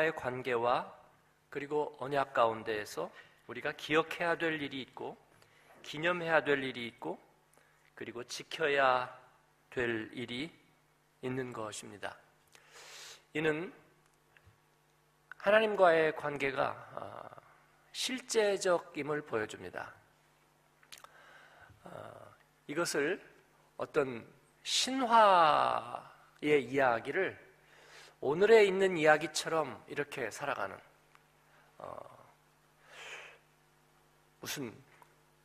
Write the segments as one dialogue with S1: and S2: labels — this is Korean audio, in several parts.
S1: 하나님과의 관계와 그리고 언약 가운데에서 우리가 기억해야 될 일이 있고 기념해야 될 일이 있고 그리고 지켜야 될 일이 있는 것입니다. 이는 하나님과의 관계가 아, 실제적임을 보여줍니다. 아, 이것을 어떤 신화의 이야기를 오늘에 있는 이야기처럼 이렇게 살아가는 어, 무슨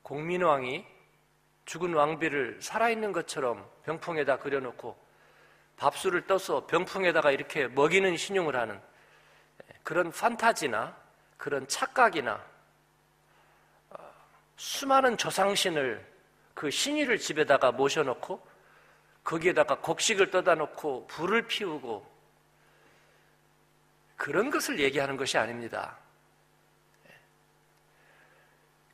S1: 공민왕이 죽은 왕비를 살아있는 것처럼 병풍에다 그려놓고 밥술을 떠서 병풍에다가 이렇게 먹이는 신용을 하는 그런 판타지나 그런 착각이나 어, 수많은 조상신을 그 신의를 집에다가 모셔놓고 거기에다가 곡식을 떠다 놓고 불을 피우고 그런 것을 얘기하는 것이 아닙니다.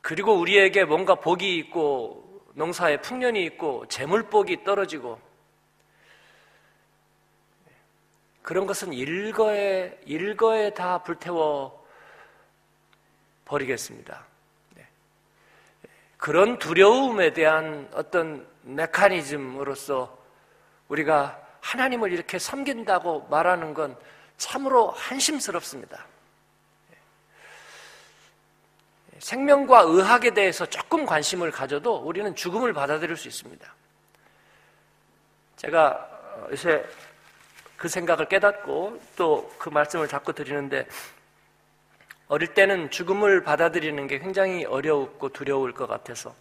S1: 그리고 우리에게 뭔가 복이 있고 농사에 풍년이 있고 재물복이 떨어지고 그런 것은 일거에 일거에 다 불태워 버리겠습니다. 네. 그런 두려움에 대한 어떤 메커니즘으로서 우리가 하나님을 이렇게 섬긴다고 말하는 건 참으로 한심스럽습니다. 생명과 의학에 대해서 조금 관심을 가져도 우리는 죽음을 받아들일 수 있습니다. 제가 요새 그 생각을 깨닫고 또 그 말씀을 자꾸 드리는데 어릴 때는 죽음을 받아들이는 게 굉장히 어려웠고 두려울 것 같아서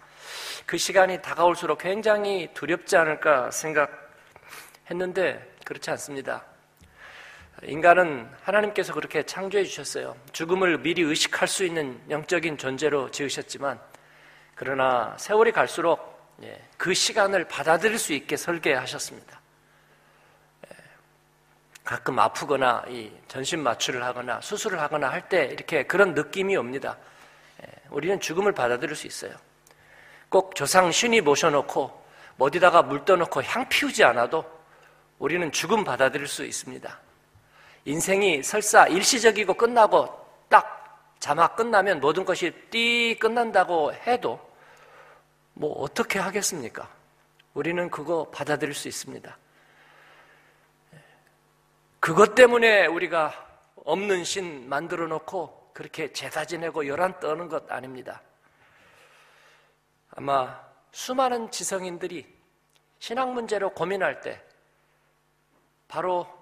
S1: 그 시간이 다가올수록 굉장히 두렵지 않을까 생각했는데 그렇지 않습니다. 인간은 하나님께서 그렇게 창조해 주셨어요. 죽음을 미리 의식할 수 있는 영적인 존재로 지으셨지만, 그러나 세월이 갈수록 예, 그 시간을 받아들일 수 있게 설계하셨습니다. 예, 가끔 아프거나 전신 마취를 하거나 수술을 하거나 할 때 이렇게 그런 느낌이 옵니다. 예, 우리는 죽음을 받아들일 수 있어요. 꼭 조상 신이 모셔놓고 어디다가 물 떠놓고 향 피우지 않아도 우리는 죽음 받아들일 수 있습니다. 인생이 설사 일시적이고 끝나고 딱 자막 끝나면 모든 것이 띠 끝난다고 해도 뭐 어떻게 하겠습니까? 우리는 그거 받아들일 수 있습니다. 그것 때문에 우리가 없는 신 만들어 놓고 그렇게 제사 지내고 열한 떠는 것 아닙니다. 아마 수많은 지성인들이 신앙 문제로 고민할 때 바로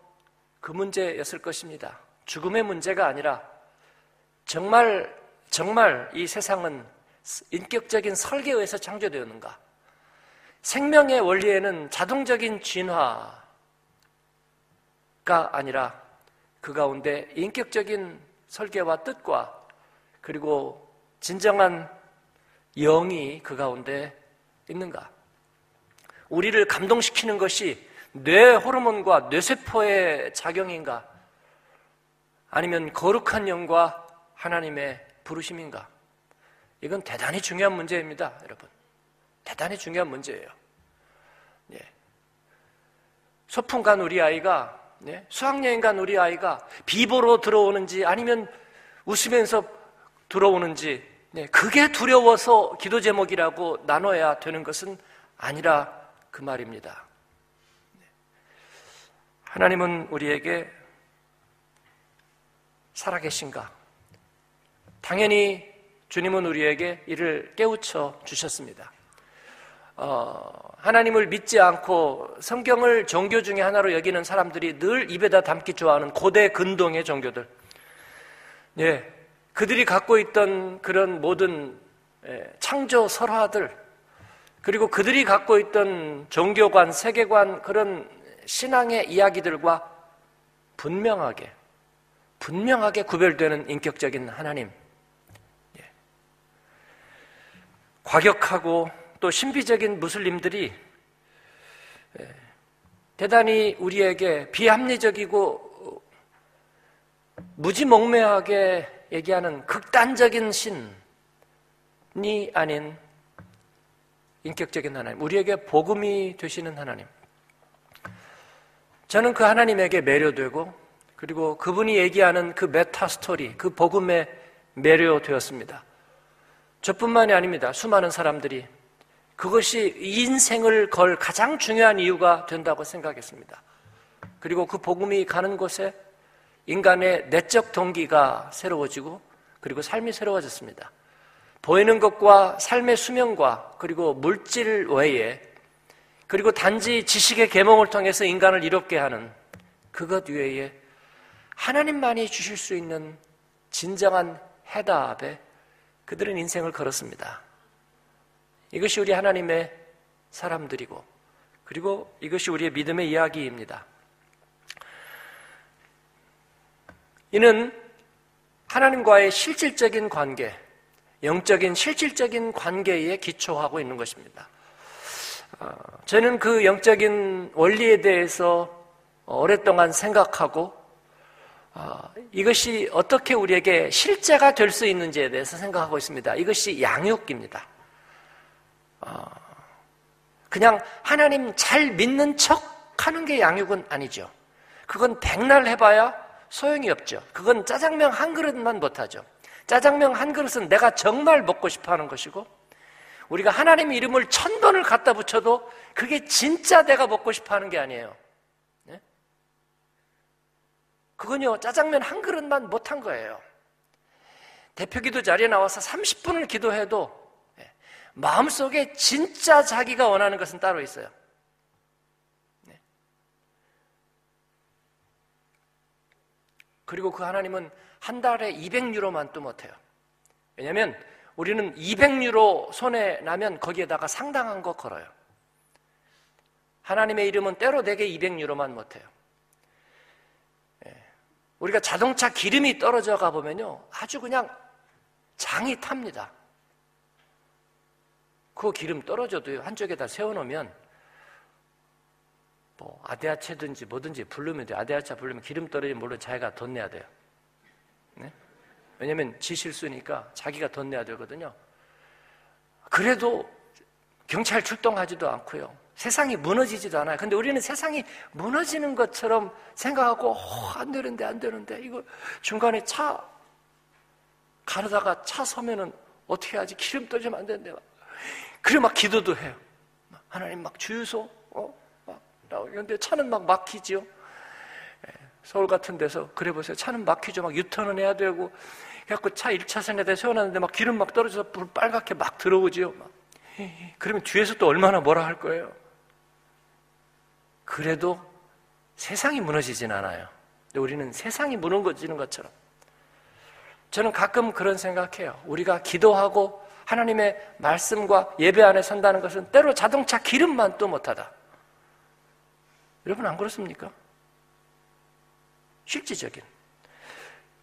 S1: 그 문제였을 것입니다. 죽음의 문제가 아니라 정말 정말 이 세상은 인격적인 설계에 의해서 창조되었는가? 생명의 원리에는 자동적인 진화가 아니라 그 가운데 인격적인 설계와 뜻과 그리고 진정한 영이 그 가운데 있는가? 우리를 감동시키는 것이 뇌 호르몬과 뇌세포의 작용인가? 아니면 거룩한 영과 하나님의 부르심인가? 이건 대단히 중요한 문제입니다, 여러분. 대단히 중요한 문제예요. 예. 소풍 간 우리 아이가, 예? 수학여행 간 우리 아이가 비보로 들어오는지 아니면 웃으면서 들어오는지, 예. 그게 두려워서 기도 제목이라고 나눠야 되는 것은 아니라 그 말입니다. 하나님은 우리에게 살아계신가? 당연히 주님은 우리에게 이를 깨우쳐 주셨습니다. 어, 하나님을 믿지 않고 성경을 종교 중에 하나로 여기는 사람들이 늘 입에다 담기 좋아하는 고대 근동의 종교들. 예, 그들이 갖고 있던 그런 모든 예, 창조 설화들, 그리고 그들이 갖고 있던 종교관, 세계관, 그런 신앙의 이야기들과 분명하게, 분명하게 구별되는 인격적인 하나님. 예. 과격하고 또 신비적인 무슬림들이 예. 대단히 우리에게 비합리적이고 무지몽매하게 얘기하는 극단적인 신이 아닌 인격적인 하나님, 우리에게 복음이 되시는 하나님. 저는 그 하나님에게 매료되고 그리고 그분이 얘기하는 그 meta story, 그 복음에 매료되었습니다. 저뿐만이 아닙니다. 수많은 사람들이 그것이 인생을 걸 가장 중요한 이유가 된다고 생각했습니다. 그리고 그 복음이 가는 곳에 인간의 내적 동기가 새로워지고 그리고 삶이 새로워졌습니다. 보이는 것과 삶의 수명과 그리고 물질 외에 그리고 단지 지식의 계몽을 통해서 인간을 이롭게 하는 그것 외에 하나님만이 주실 수 있는 진정한 해답에 그들은 인생을 걸었습니다. 이것이 우리 하나님의 사람들이고 그리고 이것이 우리의 믿음의 이야기입니다. 이는 하나님과의 실질적인 관계, 영적인 실질적인 관계에 기초하고 있는 것입니다. 어, 저는 그 영적인 원리에 대해서 오랫동안 생각하고 어, 이것이 어떻게 우리에게 실제가 될 수 있는지에 대해서 생각하고 있습니다. 이것이 양육입니다. 어, 그냥 하나님 잘 믿는 척 하는 게 양육은 아니죠. 그건 백날 해봐야 소용이 없죠. 그건 짜장면 한 그릇만 못하죠. 짜장면 한 그릇은 내가 정말 먹고 싶어 하는 것이고, 우리가 하나님의 이름을 천 번을 갖다 붙여도 그게 진짜 내가 먹고 싶어 하는 게 아니에요. 네? 그건요, 짜장면 한 그릇만 못한 거예요. 대표 기도 자리에 나와서 30분을 기도해도 네, 마음속에 진짜 자기가 원하는 것은 따로 있어요. 네. 그리고 그 하나님은 한 달에 200유로만 또 못해요. 왜냐하면 우리는 200유로 손에 나면 거기에다가 상당한 거 걸어요. 하나님의 이름은 때로 내게 200유로만 못해요. 예. 우리가 자동차 기름이 떨어져 가 보면요. 아주 그냥 장이 탑니다. 그 기름 떨어져도요. 한쪽에다 세워놓으면 뭐 아대아체든지 뭐든지 부르면 돼요. 아대아차 부르면 기름 떨어지면 물론 자기가 돈 내야 돼요. 네? 왜냐면 지 실수니까 자기가 돈 내야 되거든요. 그래도 경찰 출동하지도 않고요. 세상이 무너지지도 않아요. 근데 우리는 세상이 무너지는 것처럼 생각하고 어, 안 되는데 안 되는데 이거 중간에 차 가르다가 차 서면은 어떻게 하지? 기름 떨어지면 안 되는데 막. 그래 막 기도도 해요. 하나님 막 주유소 어? 막 나오는데 차는 막 막히지요. 서울 같은 데서 그래 보세요. 차는 막히죠. 막 유턴은 해야 되고. 그래갖고 차 1차선에다 세워놨는데 막 기름 막 떨어져서 불 빨갛게 막 들어오지요. 막. 그러면 뒤에서 또 얼마나 뭐라 할 거예요. 그래도 세상이 무너지진 않아요. 근데 우리는 세상이 무너지는 것처럼. 저는 가끔 그런 생각해요. 우리가 기도하고 하나님의 말씀과 예배 안에 선다는 것은 때로 자동차 기름만 또 못하다. 여러분 안 그렇습니까? 실질적인.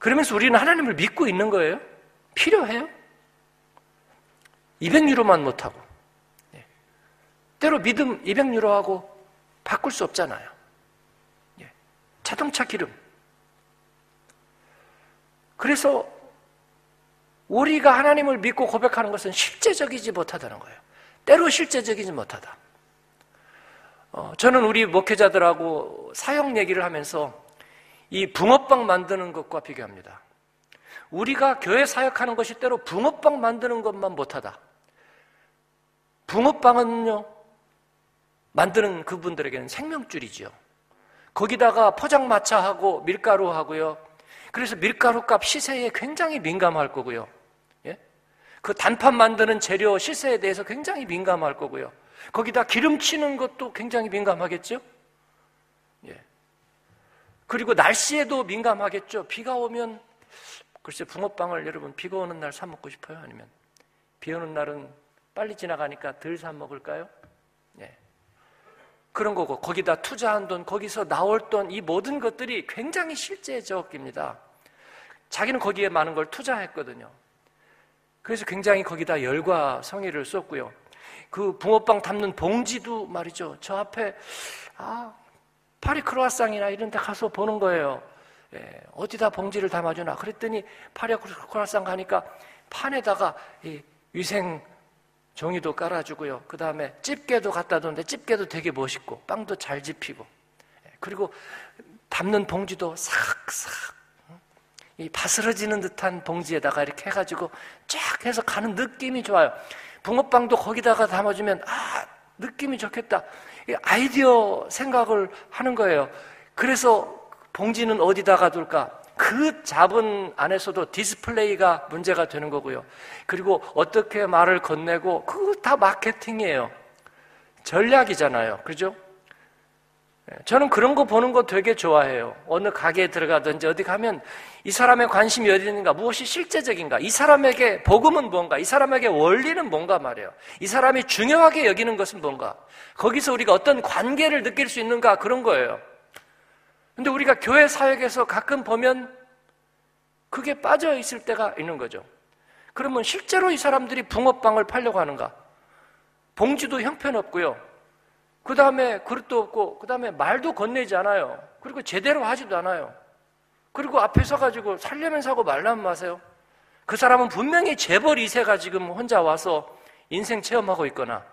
S1: 그러면서 우리는 하나님을 믿고 있는 거예요? 필요해요? 200유로만 못하고. 예. 때로 믿음 200유로하고 바꿀 수 없잖아요. 예. 자동차 기름. 그래서 우리가 하나님을 믿고 고백하는 것은 실제적이지 못하다는 거예요. 때로 실제적이지 못하다. 어, 저는 우리 목회자들하고 사역 얘기를 하면서 이 붕어빵 만드는 것과 비교합니다. 우리가 교회 사역하는 것이 때로 붕어빵 만드는 것만 못하다. 붕어빵은요, 만드는 그분들에게는 생명줄이지요. 거기다가 포장마차하고 밀가루하고요. 그래서 밀가루 값 시세에 굉장히 민감할 거고요. 예? 그 단팥 만드는 재료 시세에 대해서 굉장히 민감할 거고요. 거기다 기름 치는 것도 굉장히 민감하겠죠? 그리고 날씨에도 민감하겠죠. 비가 오면 글쎄 붕어빵을 여러분 비가 오는 날 사 먹고 싶어요? 아니면 비 오는 날은 빨리 지나가니까 덜 사 먹을까요? 예. 그런 거고 거기다 투자한 돈, 거기서 나올 돈 이 모든 것들이 굉장히 실제적입니다. 자기는 거기에 많은 걸 투자했거든요. 그래서 굉장히 거기다 열과 성의를 쏟고요. 그 붕어빵 담는 봉지도 말이죠. 저 앞에 아 파리 크로아상이나 이런 데 가서 보는 거예요. 예, 어디다 봉지를 담아주나. 그랬더니 파리 크로아상 가니까 판에다가 위생 종이도 깔아주고요. 그 다음에 집게도 갖다 두는데 집게도 되게 멋있고 빵도 잘 집히고 예, 그리고 담는 봉지도 싹싹 이 바스러지는 듯한 봉지에다가 이렇게 해가지고 쫙 해서 가는 느낌이 좋아요. 붕어빵도 거기다가 담아주면 아 느낌이 좋겠다. 아이디어 생각을 하는 거예요. 그래서 봉지는 어디다가 둘까? 그 좁은 안에서도 디스플레이가 문제가 되는 거고요. 그리고 어떻게 말을 건네고 그거 다 마케팅이에요. 전략이잖아요. 그죠? 예, 저는 그런 거 보는 거 되게 좋아해요. 어느 가게에 들어가든지 어디 가면 이 사람의 관심이 어디 있는가, 무엇이 실제적인가, 이 사람에게 복음은 뭔가, 이 사람에게 원리는 뭔가 말이에요. 이 사람이 중요하게 여기는 것은 뭔가, 거기서 우리가 어떤 관계를 느낄 수 있는가 그런 거예요. 근데 우리가 교회 사역에서 가끔 보면 그게 빠져 있을 때가 있는 거죠. 그러면 실제로 이 사람들이 붕어빵을 팔려고 하는가? 봉지도 형편없고요. 그 다음에 그릇도 없고, 그 다음에 말도 건네지 않아요. 그리고 제대로 하지도 않아요. 그리고 앞에 서가지고 살려면 사고 말라면 마세요. 그 사람은 분명히 재벌 2세가 지금 혼자 와서 인생 체험하고 있거나,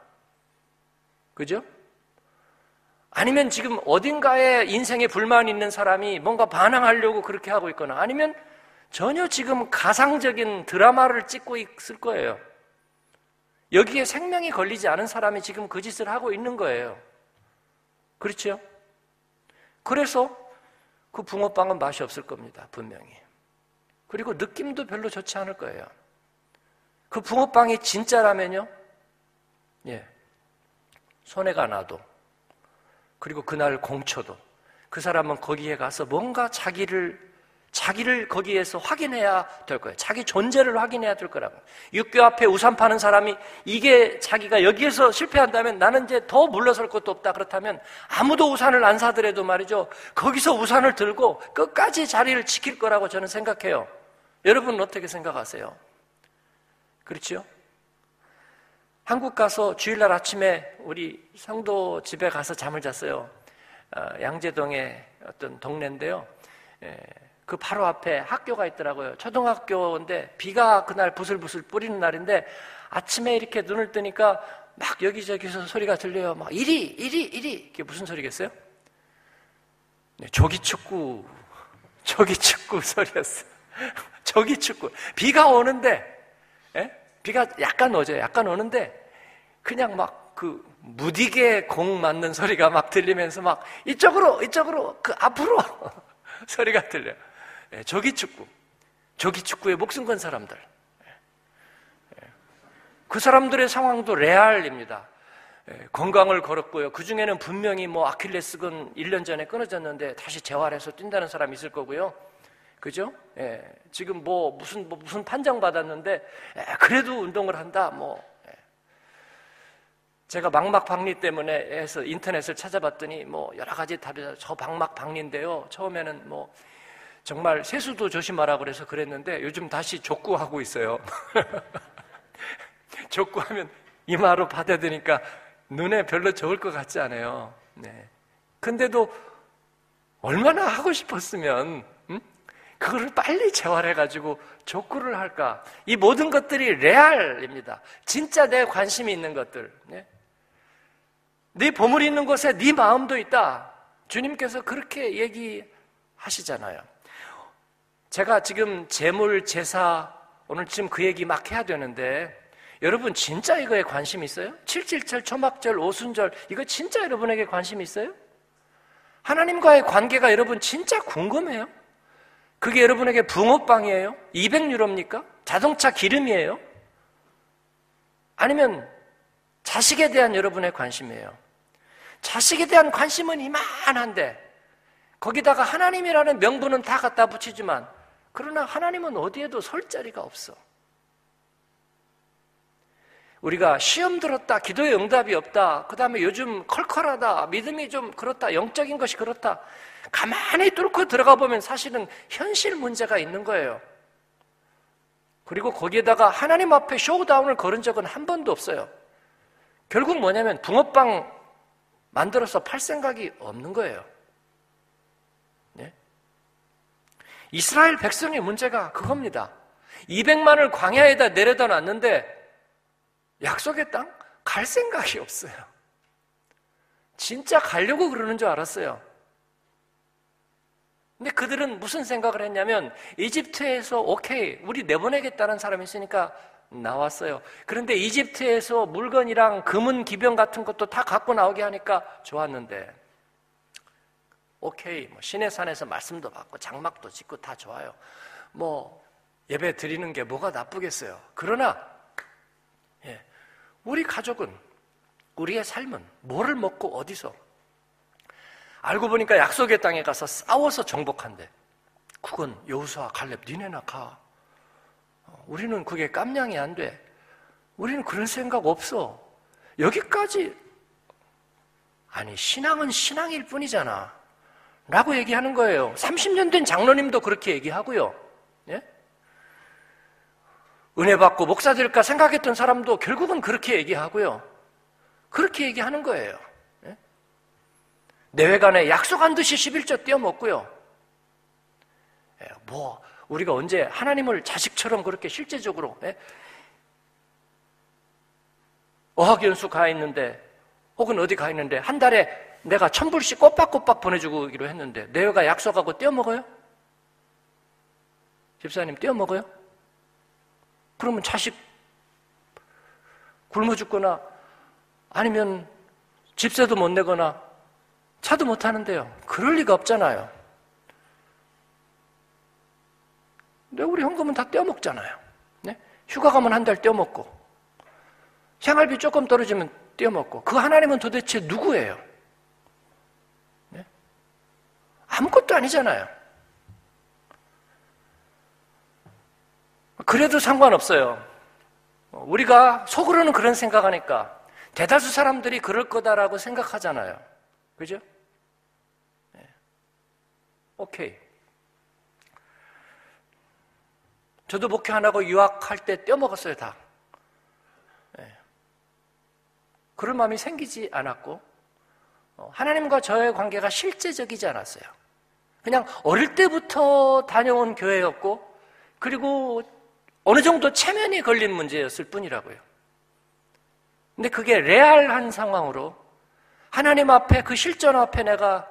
S1: 그죠? 아니면 지금 어딘가에 인생에 불만이 있는 사람이 뭔가 반항하려고 그렇게 하고 있거나, 아니면 전혀 지금 가상적인 드라마를 찍고 있을 거예요. 여기에 생명이 걸리지 않은 사람이 지금 그 짓을 하고 있는 거예요. 그렇죠? 그래서 그 붕어빵은 맛이 없을 겁니다. 분명히. 그리고 느낌도 별로 좋지 않을 거예요. 그 붕어빵이 진짜라면요. 예. 손해가 나도. 그리고 그날 공쳐도. 그 사람은 거기에 가서 뭔가 자기를 자기를 거기에서 확인해야 될 거예요. 자기 존재를 확인해야 될 거라고. 육교 앞에 우산 파는 사람이 이게 자기가 여기에서 실패한다면 나는 이제 더 물러설 것도 없다. 그렇다면 아무도 우산을 안 사더라도 말이죠. 거기서 우산을 들고 끝까지 자리를 지킬 거라고 저는 생각해요. 여러분은 어떻게 생각하세요? 그렇죠? 한국 가서 주일날 아침에 우리 성도 집에 가서 잠을 잤어요. 어, 양재동의 어떤 동네인데요. 예, 그 바로 앞에 학교가 있더라고요. 초등학교인데 비가 그날 부슬부슬 뿌리는 날인데 아침에 이렇게 눈을 뜨니까 막 여기저기서 소리가 들려요. 막 이리 이리 이리 이게 무슨 소리겠어요? 네, 조기 축구 조기 축구 소리였어요. 조기 축구 비가 오는데 예? 비가 약간 오죠. 약간 오는데 그냥 막 그 무디게 공 맞는 소리가 막 들리면서 막 이쪽으로 이쪽으로 그 앞으로 소리가 들려요. 예, 저기 축구, 저기 축구에 목숨 건 사람들. 예, 예. 그 사람들의 상황도 레알입니다. 건강을 걸었고요. 그 중에는 분명히 뭐 아킬레스건 1년 전에 끊어졌는데 다시 재활해서 뛴다는 사람이 있을 거고요. 그죠? 예, 지금 뭐 무슨 뭐 무슨 판정 받았는데 예, 그래도 운동을 한다. 뭐 예. 제가 망막 박리 때문에 해서 인터넷을 찾아봤더니 뭐 여러 가지 답이 저 망막 박리인데요. 처음에는 뭐 정말 세수도 조심하라 그래서 그랬는데 요즘 다시 족구하고 있어요. 족구하면 이마로 받아드니까 눈에 별로 좋을 것 같지 않아요. 네. 근데도 얼마나 하고 싶었으면 음? 그거를 빨리 재활해가지고 족구를 할까? 이 모든 것들이 레알입니다. 진짜 내 관심이 있는 것들. 네? 네 보물이 있는 곳에 네 마음도 있다. 주님께서 그렇게 얘기하시잖아요. 제가 지금 재물, 제사, 오늘쯤 그 얘기 막 해야 되는데, 여러분 진짜 이거에 관심 있어요? 777 초막절, 오순절, 이거 진짜 여러분에게 관심 있어요? 하나님과의 관계가 여러분 진짜 궁금해요? 그게 여러분에게 붕어빵이에요? 200유로입니까? 자동차 기름이에요? 아니면 자식에 대한 여러분의 관심이에요? 자식에 대한 관심은 이만한데, 거기다가 하나님이라는 명분은 다 갖다 붙이지만, 그러나 하나님은 어디에도 설 자리가 없어. 우리가 시험 들었다, 기도의 응답이 없다, 그 다음에 요즘 컬컬하다, 믿음이 좀 그렇다, 영적인 것이 그렇다. 가만히 뚫고 들어가 보면 사실은 현실 문제가 있는 거예요. 그리고 거기에다가 하나님 앞에 쇼다운을 걸은 적은 한 번도 없어요. 결국 뭐냐면 붕어빵 만들어서 팔 생각이 없는 거예요. 이스라엘 백성의 문제가 그겁니다. 200만을 광야에다 내려다 놨는데 약속의 땅 갈 생각이 없어요. 진짜 가려고 그러는 줄 알았어요. 근데 그들은 무슨 생각을 했냐면 이집트에서 오케이 우리 내보내겠다는 사람이 있으니까 나왔어요. 그런데 이집트에서 물건이랑 금은 기병 같은 것도 다 갖고 나오게 하니까 좋았는데 오케이 뭐 신의 산에서 말씀도 받고 장막도 짓고 다 좋아요. 뭐 예배 드리는 게 뭐가 나쁘겠어요. 그러나 예, 우리 가족은 우리의 삶은 뭐를 먹고 어디서 알고 보니까 약속의 땅에 가서 싸워서 정복한대. 그건 여우수와 갈렙 니네나 가. 어, 우리는 그게 깜냥이 안 돼. 우리는 그런 생각 없어. 여기까지 아니 신앙은 신앙일 뿐이잖아. 라고 얘기하는 거예요. 30년 된 장로님도 그렇게 얘기하고요. 예? 은혜 받고 목사 될까 생각했던 사람도 결국은 그렇게 얘기하고요. 그렇게 얘기하는 거예요. 예? 내외간에 약속한 듯이 11조 떼어먹고요. 예, 뭐 우리가 언제 하나님을 자식처럼 그렇게 실제적으로 예? 어학연수 가 있는데 혹은 어디 가 있는데 한 달에 내가 천불씩 꼬박꼬박 보내주기로 했는데 내외가 약속하고 떼어먹어요? 집사님 떼어먹어요? 그러면 자식 굶어 죽거나 아니면 집세도 못 내거나 차도 못 타는데요. 그럴 리가 없잖아요. 근데 우리 현금은 다 떼어먹잖아요. 네? 휴가 가면 한 달 떼어먹고 생활비 조금 떨어지면 떼어먹고 그 하나님은 도대체 누구예요? 네? 아무것도 아니잖아요. 그래도 상관없어요. 우리가 속으로는 그런 생각하니까 대다수 사람들이 그럴 거다라고 생각하잖아요. 그죠? 네. 오케이. 저도 목회 안 하고 유학할 때 떼어먹었어요, 다. 네. 그런 마음이 생기지 않았고, 어, 하나님과 저의 관계가 실제적이지 않았어요. 그냥 어릴 때부터 다녀온 교회였고, 그리고 어느 정도 체면이 걸린 문제였을 뿐이라고요. 근데 그게 레알한 상황으로 하나님 앞에 그 실전 앞에 내가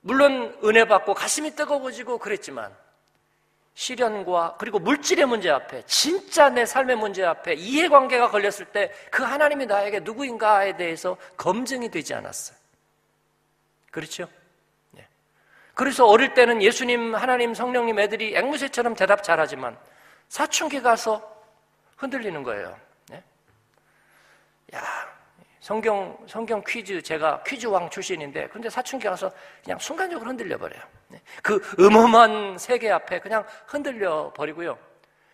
S1: 물론 은혜 받고 가슴이 뜨거워지고 그랬지만 시련과 그리고 물질의 문제 앞에 진짜 내 삶의 문제 앞에 이해관계가 걸렸을 때 그 하나님이 나에게 누구인가에 대해서 검증이 되지 않았어요. 그렇죠? 네. 그래서 어릴 때는 예수님, 하나님, 성령님 애들이 앵무새처럼 대답 잘하지만 사춘기 가서 흔들리는 거예요. 네? 야, 성경, 성경 퀴즈, 제가 퀴즈왕 출신인데, 근데 사춘기 가서 그냥 순간적으로 흔들려 버려요. 네? 그 음험한 세계 앞에 그냥 흔들려 버리고요.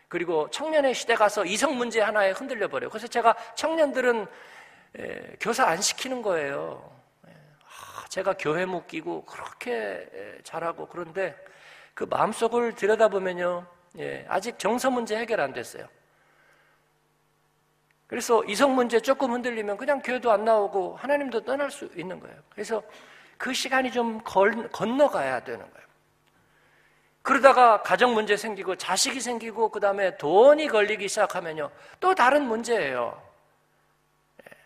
S1: 그리고 청년의 시대 가서 이성 문제 하나에 흔들려 버려요. 그래서 제가 청년들은 에, 교사 안 시키는 거예요. 제가 교회 묶이고 그렇게 에, 잘하고 그런데 그 마음속을 들여다보면요. 예, 아직 정서 문제 해결 안 됐어요. 그래서 이성 문제 조금 흔들리면 그냥 교회도 안 나오고 하나님도 떠날 수 있는 거예요. 그래서 그 시간이 좀 건너가야 되는 거예요. 그러다가 가정 문제 생기고 자식이 생기고 그 다음에 돈이 걸리기 시작하면요. 또 다른 문제예요. 예.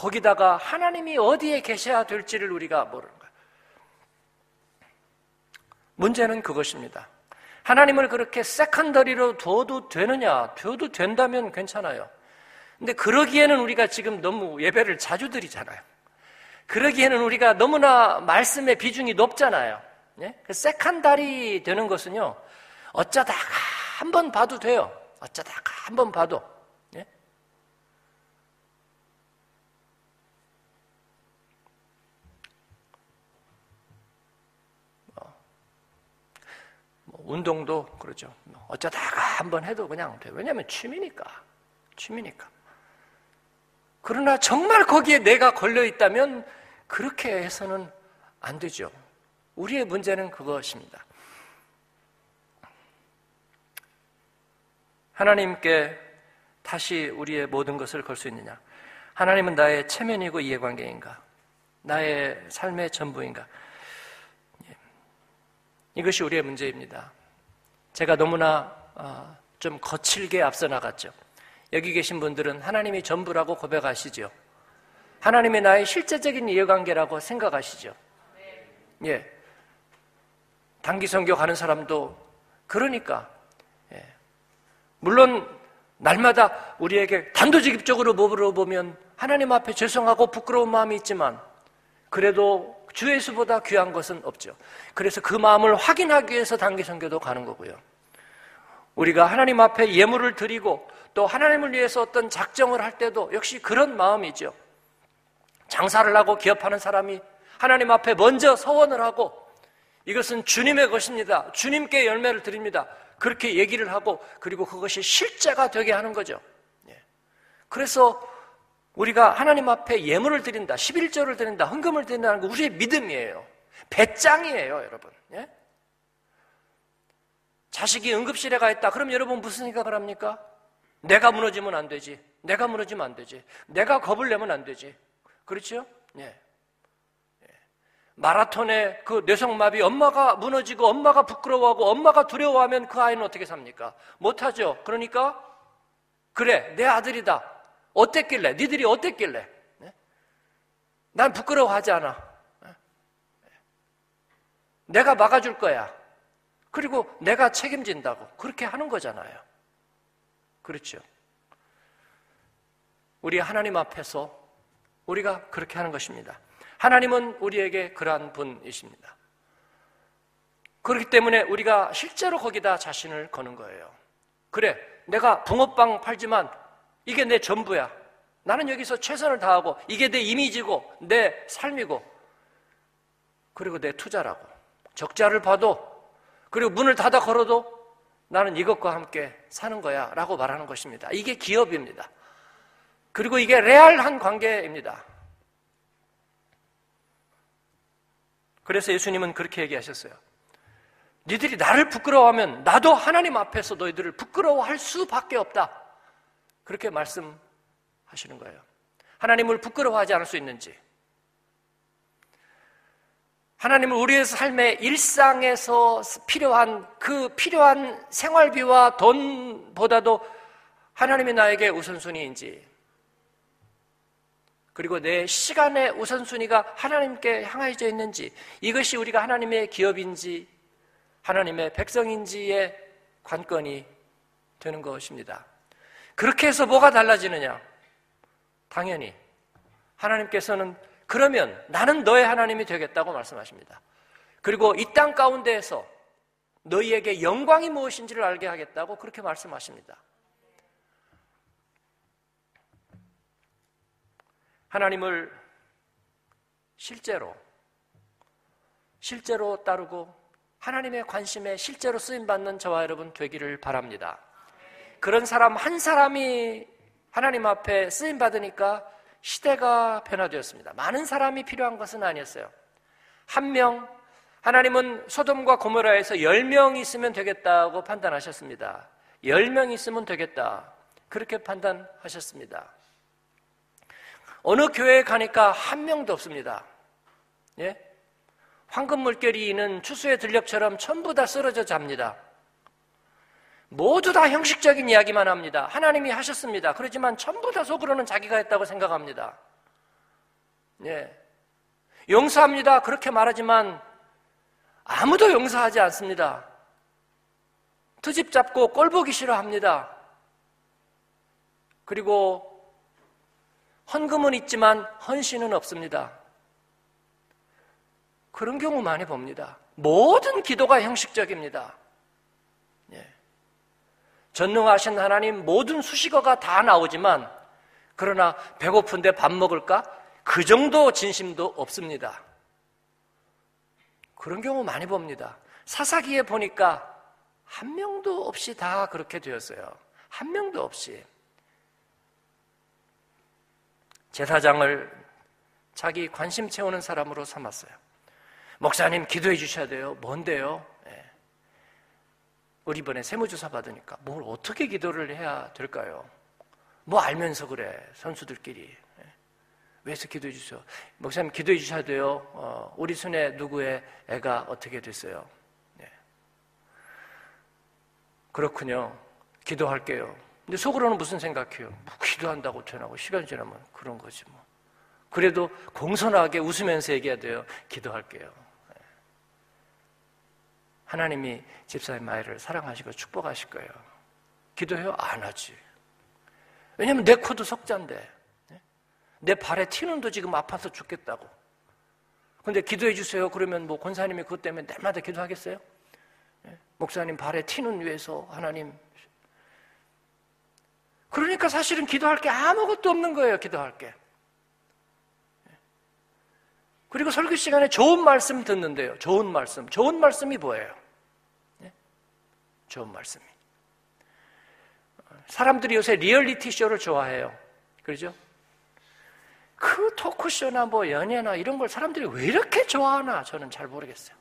S1: 거기다가 하나님이 어디에 계셔야 될지를 우리가 모르는 거예요. 문제는 그것입니다. 하나님을 그렇게 secondary로 둬도 되느냐? 둬도 된다면 괜찮아요. 근데 그러기에는 우리가 지금 너무 예배를 자주 드리잖아요. 그러기에는 우리가 너무나 말씀의 비중이 높잖아요. 예? 그 secondary 되는 것은요, 어쩌다가 한 번 봐도 돼요. 어쩌다가 한 번 봐도. 예? 운동도 그러죠. 어쩌다가 한번 해도 그냥 돼. 왜냐하면 취미니까. 취미니까. 그러나 정말 거기에 내가 걸려 있다면 그렇게 해서는 안 되죠. 우리의 문제는 그것입니다. 하나님께 다시 우리의 모든 것을 걸 수 있느냐? 하나님은 나의 체면이고 이해관계인가? 나의 삶의 전부인가? 이것이 우리의 문제입니다. 제가 너무나 어, 좀 거칠게 앞서 나갔죠. 여기 계신 분들은 하나님이 전부라고 고백하시죠. 하나님의 나의 실제적인 이해관계라고 생각하시죠. 예. 단기 선교 가는 사람도 그러니까 예. 물론 날마다 우리에게 단도직입적으로 물어보면 하나님 앞에 죄송하고 부끄러운 마음이 있지만 그래도 주 예수보다 귀한 것은 없죠. 그래서 그 마음을 확인하기 위해서 단기 선교도 가는 거고요. 우리가 하나님 앞에 예물을 드리고 또 하나님을 위해서 어떤 작정을 할 때도 역시 그런 마음이죠. 장사를 하고 기업하는 사람이 하나님 앞에 먼저 서원을 하고 이것은 주님의 것입니다. 주님께 열매를 드립니다. 그렇게 얘기를 하고 그리고 그것이 실제가 되게 하는 거죠. 예. 그래서 우리가 하나님 앞에 예물을 드린다, 11조를 드린다, 헌금을 드린다는 거 우리의 믿음이에요. 배짱이에요, 여러분. 예? 자식이 응급실에 가 있다. 그럼 여러분 무슨 생각을 합니까? 내가 무너지면 안 되지. 내가 무너지면 안 되지. 내가 겁을 내면 안 되지. 그렇죠? 예. 예. 마라톤의 그 뇌성마비 엄마가 무너지고 엄마가 부끄러워하고 엄마가 두려워하면 그 아이는 어떻게 삽니까? 못하죠. 그러니까 그래 내 아들이다. 어땠길래? 니들이 어땠길래? 네? 난 부끄러워하지 않아. 네? 내가 막아줄 거야. 그리고 내가 책임진다고. 그렇게 하는 거잖아요. 그렇죠. 우리 하나님 앞에서 우리가 그렇게 하는 것입니다. 하나님은 우리에게 그러한 분이십니다. 그렇기 때문에 우리가 실제로 거기다 자신을 거는 거예요. 그래, 내가 붕어빵 팔지만 이게 내 전부야. 나는 여기서 최선을 다하고 이게 내 이미지고 내 삶이고 그리고 내 투자라고. 적자를 봐도 그리고 문을 닫아 걸어도 나는 이것과 함께 사는 거야 라고 말하는 것입니다. 이게 기업입니다. 그리고 이게 레알한 관계입니다. 그래서 예수님은 그렇게 얘기하셨어요. 니들이 나를 부끄러워하면 나도 하나님 앞에서 너희들을 부끄러워할 수밖에 없다. 그렇게 말씀하시는 거예요. 하나님을 부끄러워하지 않을 수 있는지. 하나님을 우리의 삶의 일상에서 필요한 그 필요한 생활비와 돈보다도 하나님이 나에게 우선순위인지 그리고 내 시간의 우선순위가 하나님께 향해져 있는지 이것이 우리가 하나님의 기업인지 하나님의 백성인지의 관건이 되는 것입니다. 그렇게 해서 뭐가 달라지느냐? 당연히 하나님께서는 그러면 나는 너의 하나님이 되겠다고 말씀하십니다. 그리고 이 땅 가운데에서 너희에게 영광이 무엇인지를 알게 하겠다고 그렇게 말씀하십니다. 하나님을 실제로 실제로 따르고 하나님의 관심에 실제로 쓰임 받는 저와 여러분 되기를 바랍니다. 그런 사람 한 사람이 하나님 앞에 쓰임 받으니까 시대가 변화되었습니다. 많은 사람이 필요한 것은 아니었어요. 한 명, 하나님은 소돔과 고모라에서 10명 있으면 되겠다고 판단하셨습니다. 10명 있으면 되겠다. 그렇게 판단하셨습니다. 어느 교회에 가니까 한 명도 없습니다. 예? 황금 물결이 있는 추수의 들녘처럼 전부 다 쓰러져 잡니다. 모두 다 형식적인 이야기만 합니다. 하나님이 하셨습니다. 그렇지만 전부 다 속으로는 자기가 했다고 생각합니다. 예. 용서합니다. 그렇게 말하지만 아무도 용서하지 않습니다. 트집 잡고 꼴 보기 싫어합니다. 그리고 헌금은 있지만 헌신은 없습니다. 그런 경우 많이 봅니다. 모든 기도가 형식적입니다. 전능하신 하나님 모든 수식어가 다 나오지만 그러나 배고픈데 밥 먹을까? 그 정도 진심도 없습니다. 그런 경우 많이 봅니다. 사사기에 보니까 한 명도 없이 다 그렇게 되었어요. 한 명도 없이. 제사장을 자기 관심 채우는 사람으로 삼았어요. 목사님 기도해 주셔야 돼요. 뭔데요? 우리 이번에 세무조사 받으니까 뭘 어떻게 기도를 해야 될까요? 뭐 알면서 그래 선수들끼리 예. 왜서 기도해 주세요. 목사님 기도해 주셔야 돼요. 어, 우리 손에 누구의 애가 어떻게 됐어요? 네. 그렇군요. 기도할게요. 근데 속으로는 무슨 생각해요? 뭐 기도한다고 전하고 시간 지나면 그런 거지 뭐. 그래도 공손하게 웃으면서 얘기해야 돼요. 기도할게요. 하나님이 집사님 아이를 사랑하시고 축복하실 거예요. 기도해요? 안 하지. 왜냐면 내 코도 석자인데. 내 발에 티눈도 지금 아파서 죽겠다고. 근데 기도해 주세요. 그러면 뭐 권사님이 그것 때문에 날마다 기도하겠어요? 목사님 발에 티눈 위해서 하나님. 그러니까 사실은 기도할 게 아무것도 없는 거예요. 기도할 게. 그리고 설교 시간에 좋은 말씀 듣는데요. 좋은 말씀. 좋은 말씀이 뭐예요? 네? 좋은 말씀이. 사람들이 요새 리얼리티 쇼를 좋아해요. 그러죠? 그 토크쇼나 뭐 연예나 이런 걸 사람들이 왜 이렇게 좋아하나 저는 잘 모르겠어요.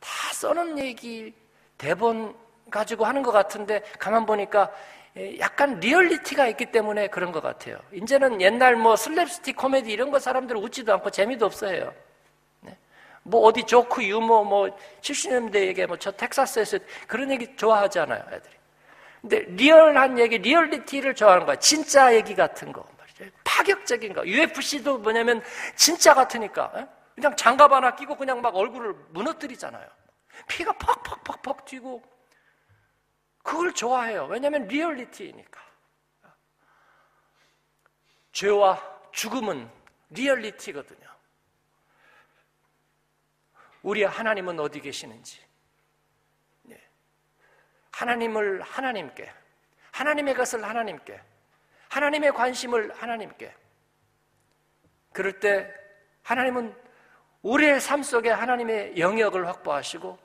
S1: 다 써놓은 얘기, 대본 가지고 하는 것 같은데 가만 보니까 예, 약간 리얼리티가 있기 때문에 그런 것 같아요. 이제는 옛날 뭐 슬랩스틱 코미디 이런 거 사람들 웃지도 않고 재미도 없어요. 네? 뭐 어디 조크 유머 뭐 70년대 얘기 뭐저 텍사스에서 그런 얘기 좋아하잖아요, 애들이. 근데 리얼한 얘기, 리얼리티를 좋아하는 거야. 진짜 얘기 같은 거. 파격적인 거. UFC도 뭐냐면 진짜 같으니까. 예? 그냥 장갑 하나 끼고 그냥 막 얼굴을 무너뜨리잖아요. 피가 퍽퍽퍽퍽 튀고 그걸 좋아해요. 왜냐하면 리얼리티니까. 죄와 죽음은 리얼리티거든요. 우리 하나님은 어디 계시는지. 네. 하나님을 하나님께, 하나님의 것을 하나님께, 하나님의 관심을 하나님께. 그럴 때 하나님은 우리의 삶 속에 하나님의 영역을 확보하시고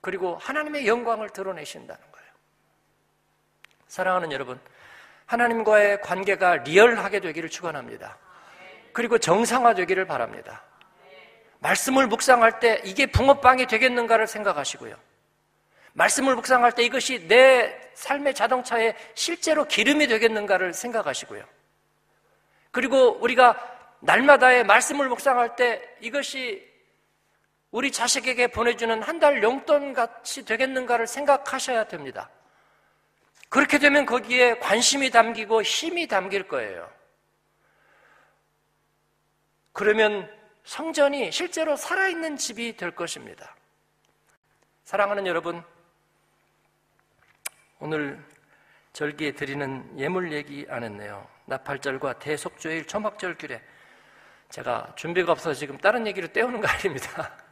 S1: 그리고 하나님의 영광을 드러내신다는 거예요. 사랑하는 여러분, 하나님과의 관계가 리얼하게 되기를 축원합니다. 그리고 정상화 되기를 바랍니다. 말씀을 묵상할 때 이게 붕어빵이 되겠는가를 생각하시고요. 말씀을 묵상할 때 이것이 내 삶의 자동차에 실제로 기름이 되겠는가를 생각하시고요. 그리고 우리가 날마다의 말씀을 묵상할 때 이것이 우리 자식에게 보내주는 한 달 용돈 같이 되겠는가를 생각하셔야 됩니다. 그렇게 되면 거기에 관심이 담기고 힘이 담길 거예요. 그러면 성전이 실제로 살아있는 집이 될 것입니다. 사랑하는 여러분, 오늘 절기에 드리는 예물 얘기 안 했네요. 나팔절과 대속주일 초막절 규례. 제가 준비가 없어서 지금 다른 얘기를 떼우는 거 아닙니다.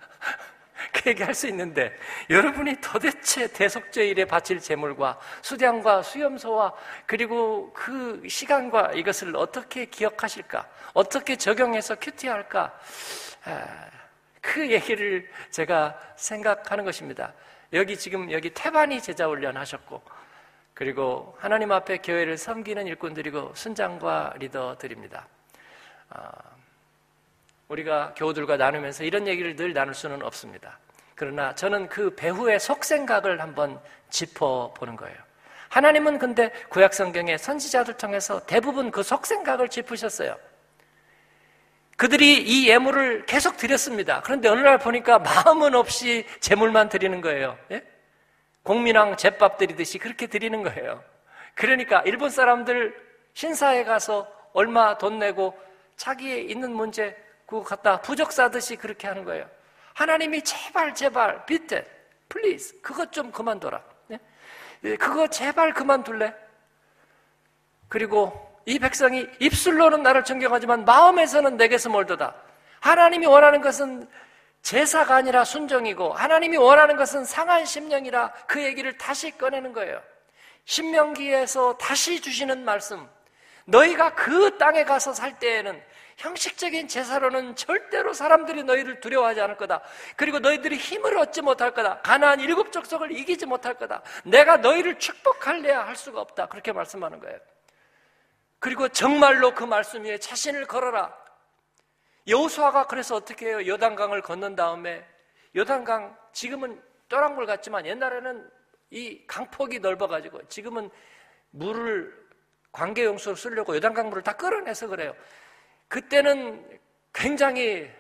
S1: 그 얘기 할 수 있는데 여러분이 도대체 대속제일에 바칠 제물과 수량과 수염소와 그리고 그 시간과 이것을 어떻게 기억하실까? 어떻게 적용해서 큐티할까? 아, 그 얘기를 제가 생각하는 것입니다. 여기 지금 여기 태반이 제자 훈련 하셨고 그리고 하나님 앞에 교회를 섬기는 일꾼들이고 순장과 리더들입니다. 아, 우리가 교우들과 나누면서 이런 얘기를 늘 나눌 수는 없습니다. 그러나 저는 그 배후의 속생각을 한번 짚어보는 거예요. 하나님은 근데 구약성경의 선지자들 통해서 대부분 그 속생각을 짚으셨어요. 그들이 이 예물을 계속 드렸습니다. 그런데 어느 날 보니까 마음은 없이 재물만 드리는 거예요. 예? 공민왕 제밥 드리듯이 그렇게 드리는 거예요. 그러니까 일본 사람들 신사에 가서 얼마 돈 내고 자기의 있는 문제 그거 갖다 부적 싸듯이 그렇게 하는 거예요. 하나님이 제발 제발 but please 그것 좀 그만둬라. 네? 예, 그거 제발 그만둘래? 그리고 이 백성이 입술로는 나를 존경하지만 마음에서는 내게서 멀더다. 하나님이 원하는 것은 제사가 아니라 순종이고 하나님이 원하는 것은 상한 심령이라 그 얘기를 다시 꺼내는 거예요. 신명기에서 다시 주시는 말씀. 너희가 그 땅에 가서 살 때에는 형식적인 제사로는 절대로 사람들이 너희를 두려워하지 않을 거다. 그리고 너희들이 힘을 얻지 못할 거다. 가나안 일곱 족속을 이기지 못할 거다. 내가 너희를 축복할래야 할 수가 없다. 그렇게 말씀하는 거예요. 그리고 정말로 그 말씀 위에 자신을 걸어라. 여호수아가 그래서 어떻게 해요? 요단강을 건넌 다음에 요단강 지금은 또랑물 같지만 옛날에는 이 강폭이 넓어가지고 지금은 물을 관계용수로 쓰려고 요단강 물을 다 끌어내서 그래요. 그때는 굉장히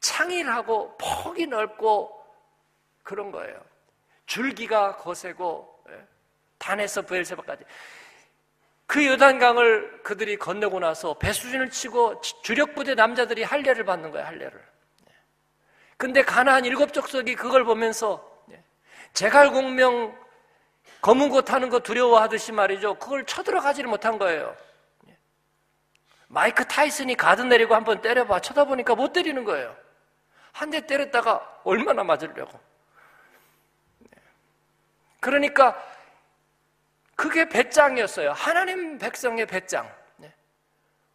S1: 창일하고 폭이 넓고 그런 거예요. 줄기가 거세고 예, 단에서 부엘세바까지. 그 요단강을 그들이 건너고 나서 배수진을 치고 주력부대 남자들이 할례를 받는 거예요, 할례를. 예. 근데 가나안 일곱 족속이 그걸 보면서 예, 제갈공명 검은 곳 하는 거 두려워하듯이 말이죠. 그걸 쳐들어가지를 못한 거예요. 예. 마이크 타이슨이 가드 내리고 한번 때려봐. 쳐다보니까 못 때리는 거예요. 한 대 때렸다가 얼마나 맞으려고. 예. 그러니까 그게 배짱이었어요. 하나님 백성의 배짱.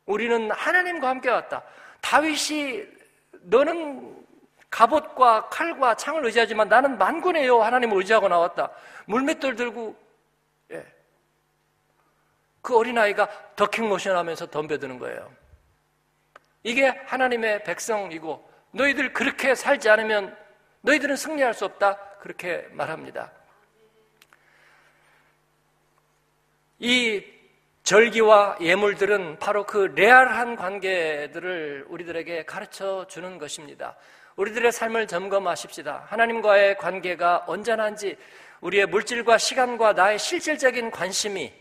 S1: 우리는 하나님과 함께 왔다. 다윗이 너는 갑옷과 칼과 창을 의지하지만 나는 만군의요 하나님을 의지하고 나왔다. 물맷돌 들고 예. 그 어린아이가 더킹 모션 하면서 덤벼드는 거예요. 이게 하나님의 백성이고 너희들 그렇게 살지 않으면 너희들은 승리할 수 없다. 그렇게 말합니다. 이 절기와 예물들은 바로 그 레알한 관계들을 우리들에게 가르쳐 주는 것입니다. 우리들의 삶을 점검하십시다. 하나님과의 관계가 온전한지 우리의 물질과 시간과 나의 실질적인 관심이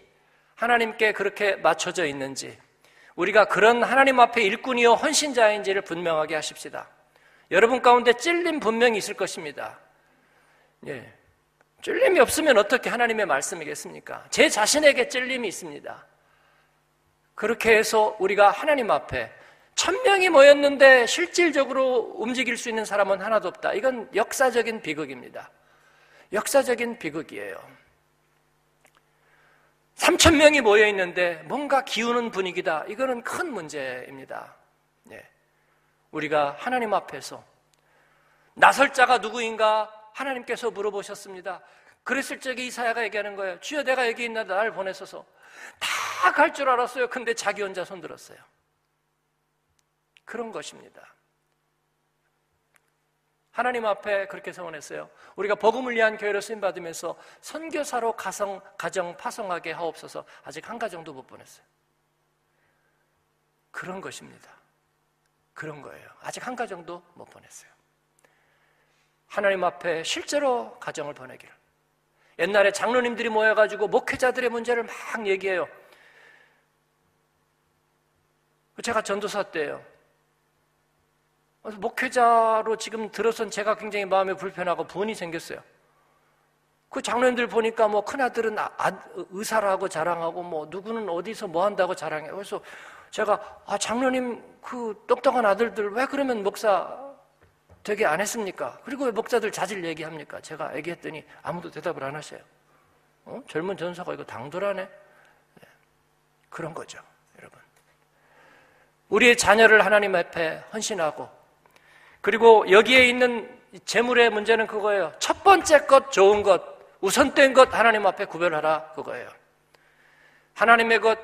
S1: 하나님께 그렇게 맞춰져 있는지 우리가 그런 하나님 앞에 일꾼이요 헌신자인지를 분명하게 하십시다. 여러분 가운데 찔림 분명히 있을 것입니다. 예. 찔림이 없으면 어떻게 하나님의 말씀이겠습니까? 제 자신에게 찔림이 있습니다. 그렇게 해서 우리가 하나님 앞에 천 명이 모였는데 실질적으로 움직일 수 있는 사람은 하나도 없다. 이건 역사적인 비극입니다. 역사적인 비극이에요. 3천 명이 모여 있는데 뭔가 기우는 분위기다. 이거는 큰 문제입니다. 네. 우리가 하나님 앞에서 나설 자가 누구인가 하나님께서 물어보셨습니다. 그랬을 적에 이사야가 얘기하는 거예요. 주여 내가 여기 있는데 나를 보내소서. 다 갈 줄 알았어요. 근데 자기 혼자 손들었어요. 그런 것입니다. 하나님 앞에 그렇게 서원했어요. 우리가 복음을 위한 교회로 쓰임 받으면서 선교사로 가성 가정 파송하게 하옵소서. 아직 한 가정도 못 보냈어요. 그런 것입니다. 그런 거예요. 아직 한 가정도 못 보냈어요. 하나님 앞에 실제로 가정을 보내기를. 옛날에 장로님들이 모여가지고 목회자들의 문제를 막 얘기해요. 제가 전도사 때 예요. 목회자로 지금 들어선 제가 굉장히 마음이 불편하고 분이 생겼어요. 그 장로님들 보니까 뭐 큰아들은 아, 아, 의사라고 자랑하고 뭐 누구는 어디서 뭐 한다고 자랑해요. 그래서 제가 아 장로님 그 똑똑한 아들들 왜 그러면 목사 되게 안 했습니까? 그리고 왜 목사들 자질 얘기합니까? 제가 얘기했더니 아무도 대답을 안 하세요. 어? 젊은 전사가 이거 당돌하네? 네. 그런 거죠, 여러분. 우리의 자녀를 하나님 앞에 헌신하고 그리고 여기에 있는 재물의 문제는 그거예요. 첫 번째 것, 좋은 것, 우선된 것 하나님 앞에 구별하라 그거예요. 하나님의 것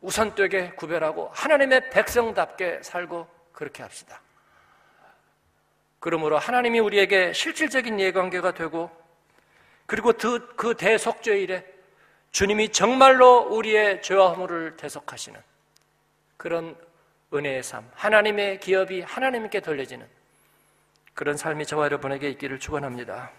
S1: 우선되게 구별하고 하나님의 백성답게 살고 그렇게 합시다. 그러므로 하나님이 우리에게 실질적인 예관계가 되고 그리고 그, 그 대속죄 일에 주님이 정말로 우리의 죄와 허물을 대속하시는 그런 은혜의 삶, 하나님의 기업이 하나님께 돌려지는 그런 삶이 저와 여러분에게 있기를 축원합니다.